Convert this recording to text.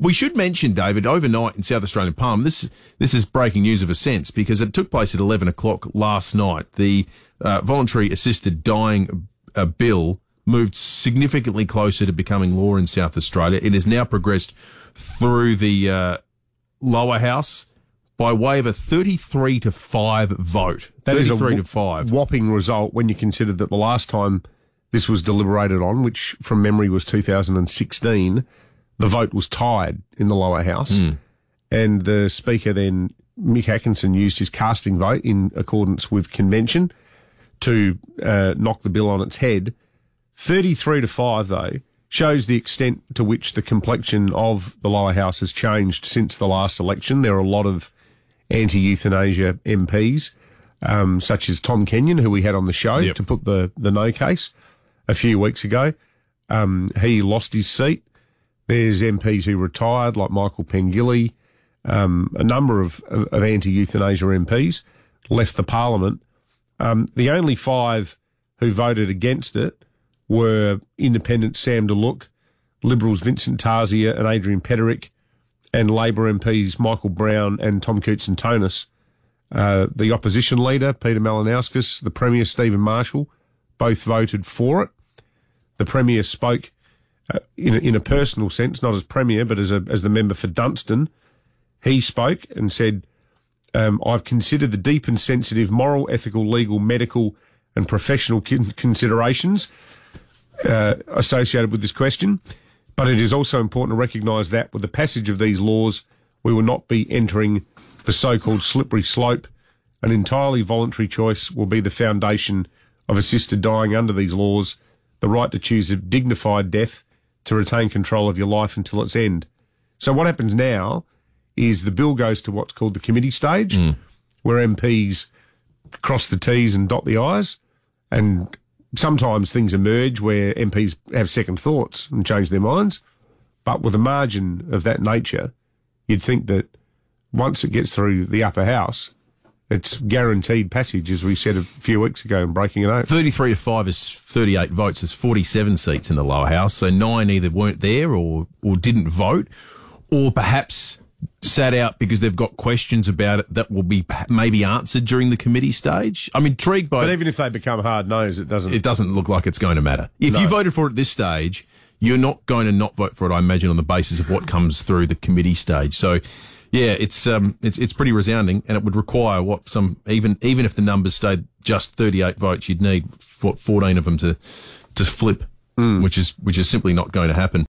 we should mention, David, overnight in South Australian Palm, this, this is breaking news of a sense because it took place at 11 o'clock last night. The uh, voluntary assisted dying uh, bill moved significantly closer to becoming law in South Australia. It has now progressed through the uh, lower house by way of a 33 to 5 vote. That is a 33 to wh- 5. whopping result when you consider that the last time this was deliberated on, which from memory was 2016, the vote was tied in the lower house. And the speaker then, Mick Atkinson, used his casting vote in accordance with convention to uh, knock the bill on its head. 33 to 5, though, shows the extent to which the complexion of the lower house has changed since the last election. There are a lot of anti euthanasia MPs, um, such as Tom Kenyon, who we had on the show Yep. to put the, the no case a few weeks ago. Um, he lost his seat. There's MPs who retired, like Michael Pengilly, um, a number of, of, of anti euthanasia MPs left the parliament. Um, the only five who voted against it were independent Sam Duluk, Liberals Vincent Tarzia and Adrian Pederick, and Labor MPs Michael Brown and Tom Koutsantonis. Uh, the opposition leader, Peter Malinauskas, the Premier, Stephen Marshall, both voted for it. The Premier spoke uh, in, a, in a personal sense, not as Premier, but as, a, as the member for Dunstan. He spoke and said, um, I've considered the deep and sensitive moral, ethical, legal, medical, and professional con- considerations uh, associated with this question. But it is also important to recognise that with the passage of these laws, we will not be entering the so-called slippery slope. An entirely voluntary choice will be the foundation of assisted dying under these laws, the right to choose a dignified death, to retain control of your life until its end. So what happens now is the bill goes to what's called the committee stage, mm. where MPs cross the T's and dot the I's, and sometimes things emerge where MPs have second thoughts and change their minds. But with a margin of that nature, you'd think that once it gets through the upper house, it's guaranteed passage, as we said a few weeks ago in breaking it out. 33 to 5 is 38 votes. There's 47 seats in the lower house. So nine either weren't there or, or didn't vote, or perhaps sat out because they've got questions about it that will be maybe answered during the committee stage. I'm intrigued by But even if they become hard nosed, it doesn't. it doesn't look like it's going to matter. If you voted for it at this stage, you're not going to not vote for it, I imagine, on the basis of what comes through the committee stage. So, yeah, it's um, it's it's pretty resounding, and it would require what some even even if the numbers stayed just 38 votes, you'd need what 14 of them to to flip, which is which is simply not going to happen.